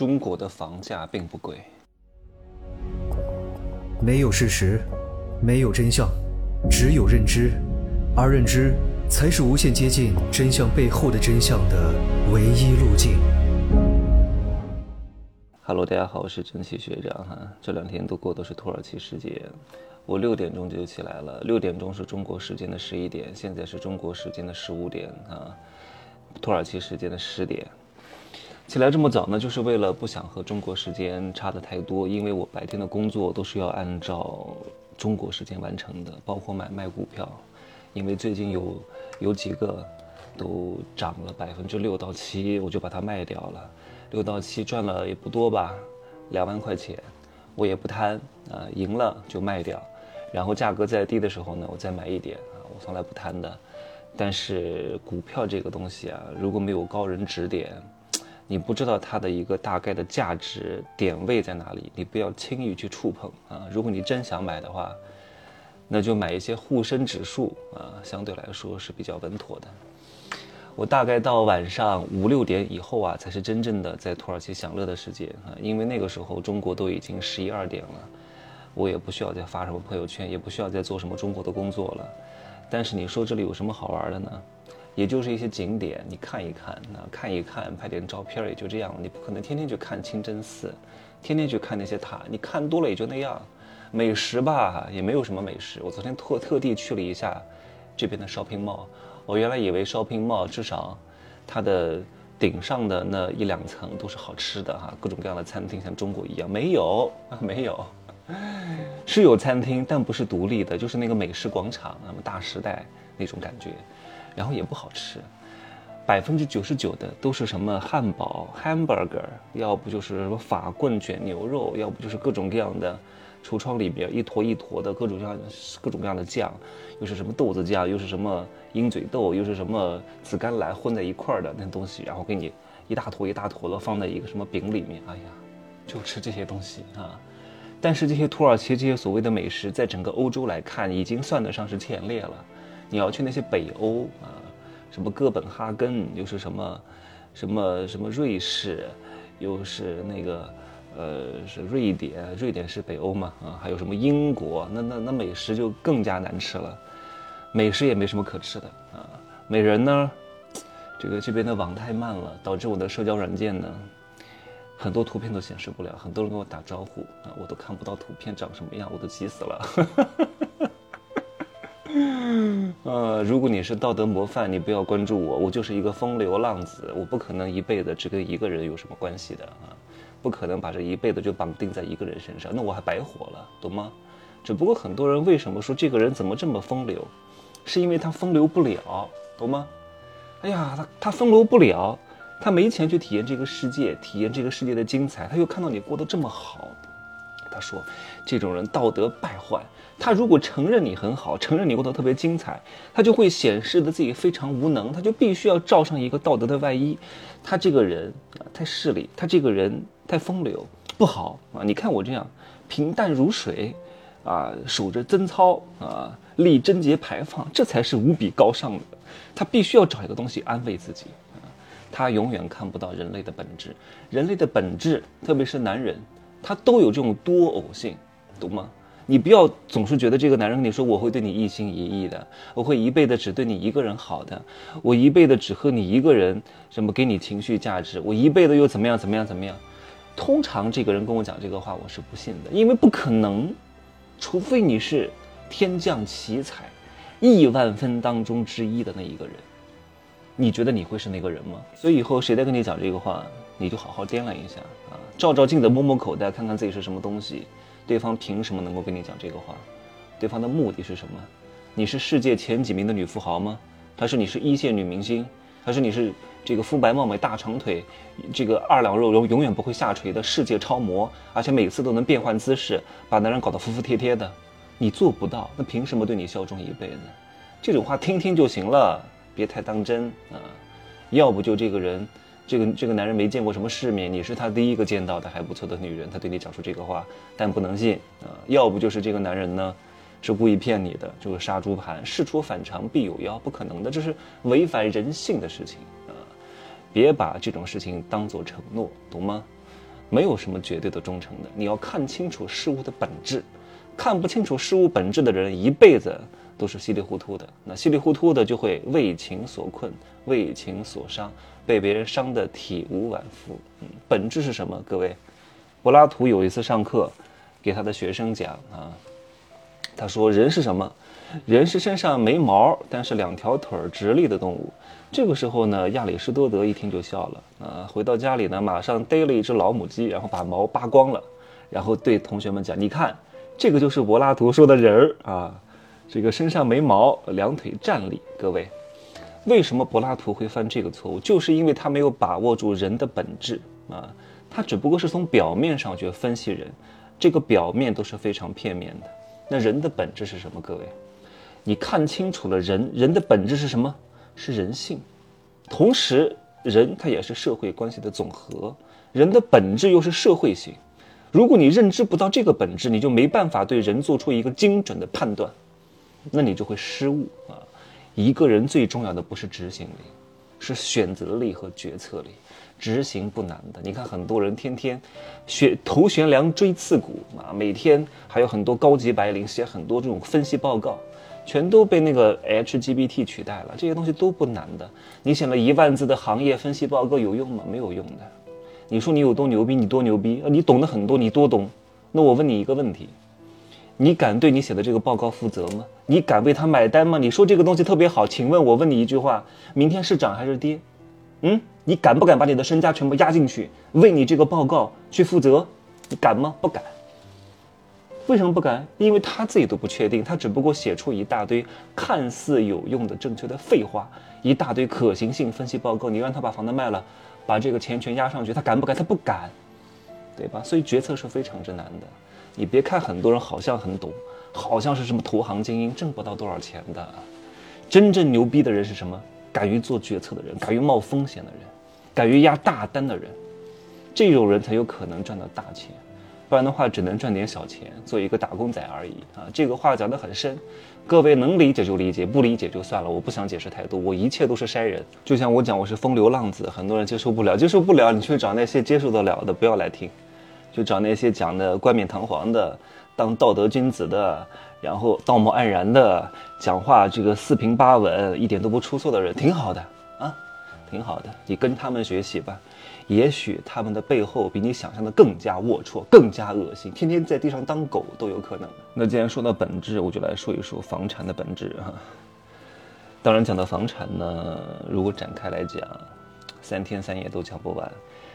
中国的房价并不贵。没有事实，没有真相，只有认知，而认知才是无限接近真相背后的真相的唯一路径。Hello，大家好，我是蒸汽学长哈。这两天都过的是土耳其时间，我六点钟就起来了。六点钟是中国时间的十一点，现在是中国时间的十五点啊，土耳其时间的十点。起来这么早呢，就是为了不想和中国时间差的太多，因为我白天的工作都是要按照中国时间完成的，包括买卖股票，因为最近有有几个都涨了百分之六到七，我就把它卖掉了，六到七赚了也不多吧，两万块钱，我也不贪啊，赢了就卖掉，然后价格再低的时候呢，我再买一点啊，我从来不贪的，但是股票这个东西啊，如果没有高人指点。你不知道它的一个大概的价值点位在哪里，你不要轻易去触碰啊！如果你真想买的话，那就买一些沪深指数啊，相对来说是比较稳妥的。我大概到晚上五六点以后啊，才是真正的在土耳其享乐的时间啊，因为那个时候中国都已经十一二点了，我也不需要再发什么朋友圈，也不需要再做什么中国的工作了。但是你说这里有什么好玩的呢？也就是一些景点，你看一看，那看一看，拍点照片，也就这样。你不可能天天去看清真寺，天天去看那些塔，你看多了也就那样。美食吧，也没有什么美食。我昨天特特地去了一下这边的 shopping mall，我原来以为 shopping mall 至少它的顶上的那一两层都是好吃的哈，各种各样的餐厅像中国一样，没有啊，没有，是有餐厅，但不是独立的，就是那个美食广场，那么大时代那种感觉。然后也不好吃，百分之九十九的都是什么汉堡 （hamburger），要不就是什么法棍卷牛肉，要不就是各种各样的橱窗里边一坨一坨的各种各样各种各样的酱，又是什么豆子酱，又是什么鹰嘴豆，又是什么紫甘蓝混在一块儿的那东西，然后给你一大坨一大坨的放在一个什么饼里面，哎呀，就吃这些东西啊！但是这些土耳其这些所谓的美食，在整个欧洲来看，已经算得上是前列了。你要去那些北欧啊，什么哥本哈根，又是什么，什么什么瑞士，又是那个，呃，是瑞典，瑞典是北欧嘛啊，还有什么英国，那那那美食就更加难吃了，美食也没什么可吃的啊。美人呢，这个这边的网太慢了，导致我的社交软件呢，很多图片都显示不了，很多人跟我打招呼啊，我都看不到图片长什么样，我都急死了。呃，如果你是道德模范，你不要关注我，我就是一个风流浪子，我不可能一辈子只跟一个人有什么关系的啊，不可能把这一辈子就绑定在一个人身上，那我还白活了，懂吗？只不过很多人为什么说这个人怎么这么风流，是因为他风流不了，懂吗？哎呀，他他风流不了，他没钱去体验这个世界，体验这个世界的精彩，他又看到你过得这么好。他说：“这种人道德败坏。他如果承认你很好，承认你过得特别精彩，他就会显示的自己非常无能，他就必须要罩上一个道德的外衣。他这个人啊，太势利，他这个人太风流，不好啊！你看我这样平淡如水，啊，守着贞操啊，立贞节牌坊，这才是无比高尚的。他必须要找一个东西安慰自己啊，他永远看不到人类的本质。人类的本质，特别是男人。”他都有这种多偶性，懂吗？你不要总是觉得这个男人跟你说我会对你一心一意的，我会一辈子只对你一个人好的，我一辈子只和你一个人什么给你情绪价值，我一辈子又怎么样怎么样怎么样？通常这个人跟我讲这个话，我是不信的，因为不可能，除非你是天降奇才，亿万分当中之一的那一个人，你觉得你会是那个人吗？所以以后谁再跟你讲这个话？你就好好掂量一下啊，照照镜子，摸摸口袋，看看自己是什么东西。对方凭什么能够跟你讲这个话？对方的目的是什么？你是世界前几名的女富豪吗？还是你是一线女明星？还是你是这个肤白貌美、大长腿，这个二两肉永永远不会下垂的世界超模？而且每次都能变换姿势，把男人搞得服服帖帖的？你做不到，那凭什么对你效忠一辈子？这种话听听就行了，别太当真啊。要不就这个人。这个这个男人没见过什么世面，你是他第一个见到的还不错的女人，他对你讲出这个话，但不能信啊！要不就是这个男人呢，是故意骗你的，就是杀猪盘，事出反常必有妖，不可能的，这是违反人性的事情啊！别把这种事情当做承诺，懂吗？没有什么绝对的忠诚的。你要看清楚事物的本质，看不清楚事物本质的人，一辈子都是稀里糊涂的。那稀里糊涂的就会为情所困，为情所伤，被别人伤得体无完肤。嗯，本质是什么？各位，柏拉图有一次上课，给他的学生讲啊，他说人是什么？人是身上没毛，但是两条腿直立的动物。这个时候呢，亚里士多德一听就笑了啊！回到家里呢，马上逮了一只老母鸡，然后把毛扒光了，然后对同学们讲：“你看，这个就是柏拉图说的人儿啊，这个身上没毛，两腿站立。”各位，为什么柏拉图会犯这个错误？就是因为他没有把握住人的本质啊！他只不过是从表面上去分析人，这个表面都是非常片面的。那人的本质是什么？各位？你看清楚了人，人的本质是什么？是人性。同时，人他也是社会关系的总和，人的本质又是社会性。如果你认知不到这个本质，你就没办法对人做出一个精准的判断，那你就会失误啊。一个人最重要的不是执行力，是选择力和决策力。执行不难的，你看很多人天天学头悬梁锥刺股啊，每天还有很多高级白领写很多这种分析报告。全都被那个 HGBT 取代了，这些东西都不难的。你写了一万字的行业分析报告有用吗？没有用的。你说你有多牛逼？你多牛逼？你懂得很多，你多懂？那我问你一个问题：你敢对你写的这个报告负责吗？你敢为他买单吗？你说这个东西特别好，请问我问你一句话：明天是涨还是跌？嗯，你敢不敢把你的身家全部压进去，为你这个报告去负责？你敢吗？不敢。为什么不敢？因为他自己都不确定，他只不过写出一大堆看似有用的正确的废话，一大堆可行性分析报告。你让他把房子卖了，把这个钱全压上去，他敢不敢？他不敢，对吧？所以决策是非常之难的。你别看很多人好像很懂，好像是什么投行精英，挣不到多少钱的。真正牛逼的人是什么？敢于做决策的人，敢于冒风险的人，敢于压大单的人，这种人才有可能赚到大钱。不然的话，只能赚点小钱，做一个打工仔而已啊！这个话讲得很深，各位能理解就理解，不理解就算了。我不想解释太多，我一切都是筛人。就像我讲，我是风流浪子，很多人接受不了，接受不了，你去找那些接受得了的，不要来听，就找那些讲的冠冕堂皇的，当道德君子的，然后道貌岸然的，讲话这个四平八稳，一点都不出错的人，挺好的啊，挺好的，你跟他们学习吧。也许他们的背后比你想象的更加龌龊，更加恶心，天天在地上当狗都有可能。那既然说到本质，我就来说一说房产的本质哈。当然，讲到房产呢，如果展开来讲，三天三夜都讲不完。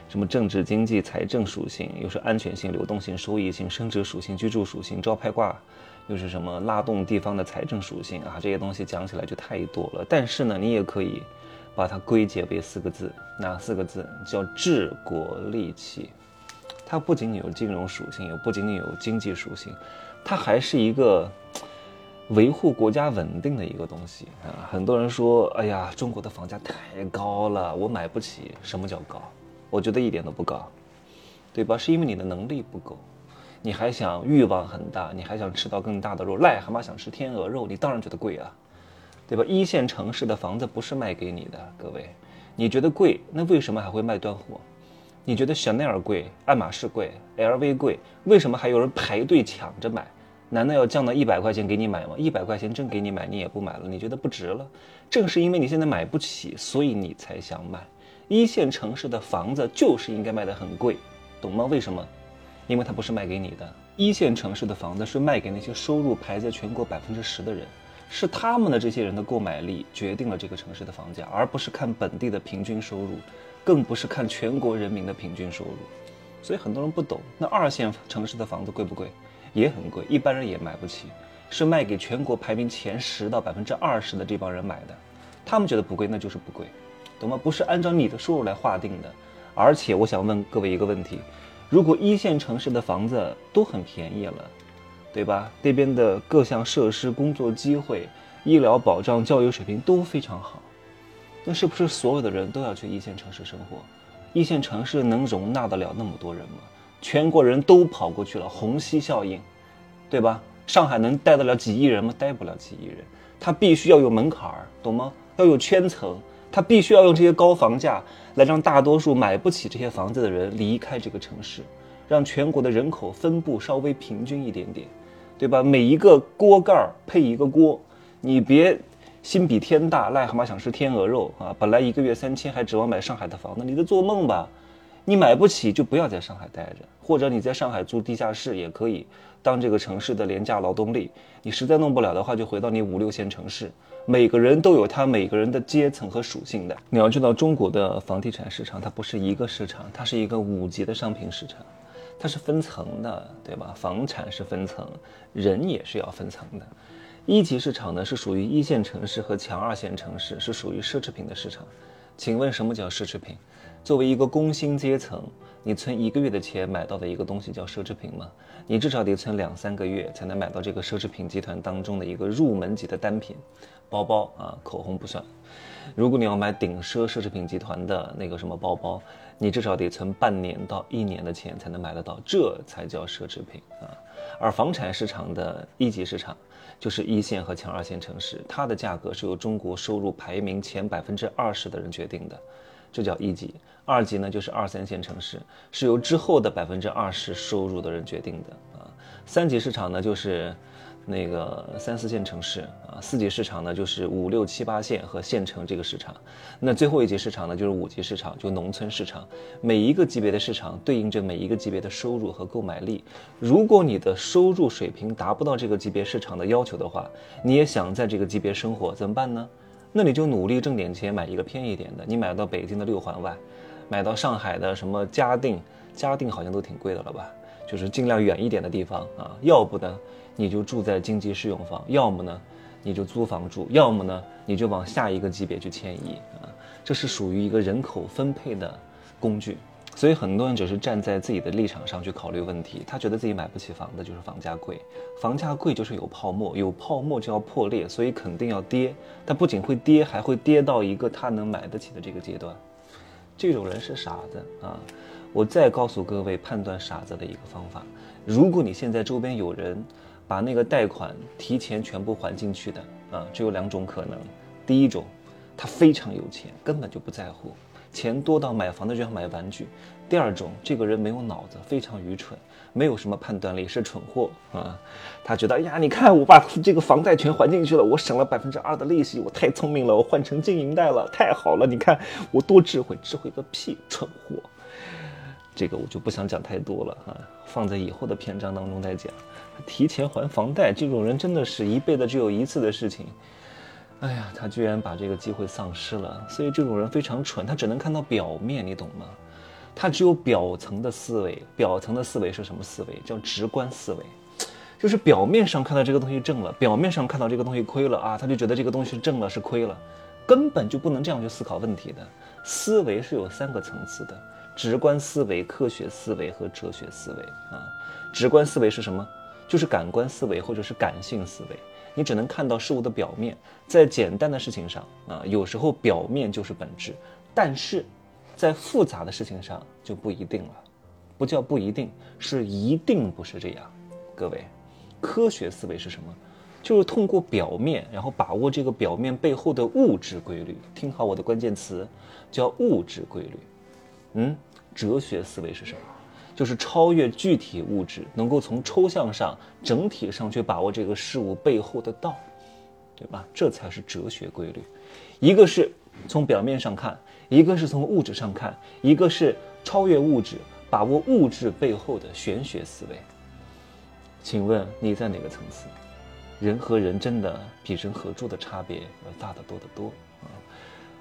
什么政治、经济、财政属性，又是安全性、流动性、收益性、升值属性、居住属性、招牌挂，又是什么拉动地方的财政属性啊？这些东西讲起来就太多了。但是呢，你也可以。把它归结为四个字，哪四个字？叫治国利器。它不仅仅有金融属性，也不仅仅有经济属性，它还是一个维护国家稳定的一个东西啊。很多人说：“哎呀，中国的房价太高了，我买不起。”什么叫高？我觉得一点都不高，对吧？是因为你的能力不够，你还想欲望很大，你还想吃到更大的肉，癞蛤蟆想吃天鹅肉，你当然觉得贵啊。对吧？一线城市的房子不是卖给你的，各位，你觉得贵，那为什么还会卖断货？你觉得香奈儿贵、爱马仕贵、LV 贵，为什么还有人排队抢着买？难道要降到一百块钱给你买吗？一百块钱真给你买，你也不买了，你觉得不值了？正是因为你现在买不起，所以你才想买。一线城市的房子就是应该卖得很贵，懂吗？为什么？因为它不是卖给你的。一线城市的房子是卖给那些收入排在全国百分之十的人。是他们的这些人的购买力决定了这个城市的房价，而不是看本地的平均收入，更不是看全国人民的平均收入。所以很多人不懂，那二线城市的房子贵不贵？也很贵，一般人也买不起，是卖给全国排名前十到百分之二十的这帮人买的。他们觉得不贵，那就是不贵，懂吗？不是按照你的收入来划定的。而且我想问各位一个问题：如果一线城市的房子都很便宜了？对吧？那边的各项设施、工作机会、医疗保障、教育水平都非常好，那是不是所有的人都要去一线城市生活？一线城市能容纳得了那么多人吗？全国人都跑过去了，虹吸效应，对吧？上海能带得了几亿人吗？带不了几亿人，它必须要有门槛儿，懂吗？要有圈层，他必须要用这些高房价来让大多数买不起这些房子的人离开这个城市，让全国的人口分布稍微平均一点点，对吧？每一个锅盖儿配一个锅，你别心比天大，癞蛤蟆想吃天鹅肉啊！本来一个月三千，还指望买上海的房子，你在做梦吧？你买不起就不要在上海待着，或者你在上海租地下室也可以当这个城市的廉价劳动力。你实在弄不了的话，就回到你五六线城市。每个人都有他每个人的阶层和属性的。你要知道，中国的房地产市场它不是一个市场，它是一个五级的商品市场，它是分层的，对吧？房产是分层，人也是要分层的。一级市场呢是属于一线城市和强二线城市，是属于奢侈品的市场。请问什么叫奢侈品？作为一个工薪阶层，你存一个月的钱买到的一个东西叫奢侈品吗？你至少得存两三个月才能买到这个奢侈品集团当中的一个入门级的单品，包包啊，口红不算。如果你要买顶奢奢侈品集团的那个什么包包，你至少得存半年到一年的钱才能买得到，这才叫奢侈品啊。而房产市场的一级市场，就是一线和强二线城市，它的价格是由中国收入排名前百分之二十的人决定的。这叫一级，二级呢就是二三线城市，是由之后的百分之二十收入的人决定的啊。三级市场呢就是那个三四线城市啊，四级市场呢就是五六七八线和县城这个市场，那最后一级市场呢就是五级市场，就农村市场。每一个级别的市场对应着每一个级别的收入和购买力。如果你的收入水平达不到这个级别市场的要求的话，你也想在这个级别生活，怎么办呢？那你就努力挣点钱，买一个偏一点的。你买到北京的六环外，买到上海的什么嘉定，嘉定好像都挺贵的了吧？就是尽量远一点的地方啊。要不呢，你就住在经济适用房；要么呢，你就租房住；要么呢，你就往下一个级别去迁移啊。这是属于一个人口分配的工具。所以很多人只是站在自己的立场上去考虑问题，他觉得自己买不起房子就是房价贵，房价贵就是有泡沫，有泡沫就要破裂，所以肯定要跌。它不仅会跌，还会跌到一个他能买得起的这个阶段。这种人是傻子啊！我再告诉各位判断傻子的一个方法：如果你现在周边有人把那个贷款提前全部还进去的啊，只有两种可能。第一种，他非常有钱，根本就不在乎。钱多到买房子就像买玩具。第二种，这个人没有脑子，非常愚蠢，没有什么判断力，是蠢货啊。他觉得，哎呀，你看我把这个房贷全还进去了，我省了百分之二的利息，我太聪明了，我换成经营贷了，太好了。你看我多智慧，智慧个屁，蠢货。这个我就不想讲太多了啊，放在以后的篇章当中再讲。提前还房贷，这种人真的是一辈子只有一次的事情。哎呀，他居然把这个机会丧失了，所以这种人非常蠢，他只能看到表面，你懂吗？他只有表层的思维，表层的思维是什么思维？叫直观思维，就是表面上看到这个东西挣了，表面上看到这个东西亏了啊，他就觉得这个东西挣了是亏了，根本就不能这样去思考问题的。思维是有三个层次的：直观思维、科学思维和哲学思维啊。直观思维是什么？就是感官思维或者是感性思维。你只能看到事物的表面，在简单的事情上啊，有时候表面就是本质，但是，在复杂的事情上就不一定了，不叫不一定，是一定不是这样。各位，科学思维是什么？就是通过表面，然后把握这个表面背后的物质规律。听好我的关键词，叫物质规律。嗯，哲学思维是什么？就是超越具体物质，能够从抽象上、整体上去把握这个事物背后的道，对吧？这才是哲学规律。一个是从表面上看，一个是从物质上看，一个是超越物质，把握物质背后的玄学思维。请问你在哪个层次？人和人真的比人和猪的差别要大得多得多啊！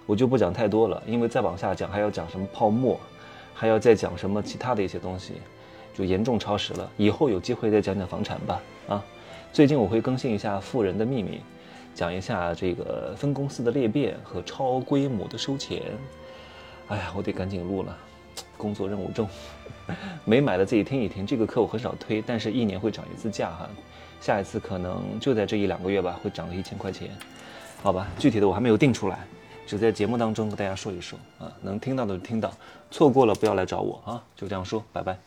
我就不讲太多了，因为再往下讲还要讲什么泡沫。还要再讲什么其他的一些东西，就严重超时了。以后有机会再讲讲房产吧。啊，最近我会更新一下《富人的秘密》，讲一下这个分公司的裂变和超规模的收钱。哎呀，我得赶紧录了，工作任务重。没买的自己听一听。这个课我很少推，但是一年会涨一次价哈。下一次可能就在这一两个月吧，会涨个一千块钱。好吧，具体的我还没有定出来。只在节目当中跟大家说一说啊，能听到的就听到，错过了不要来找我啊，就这样说，拜拜。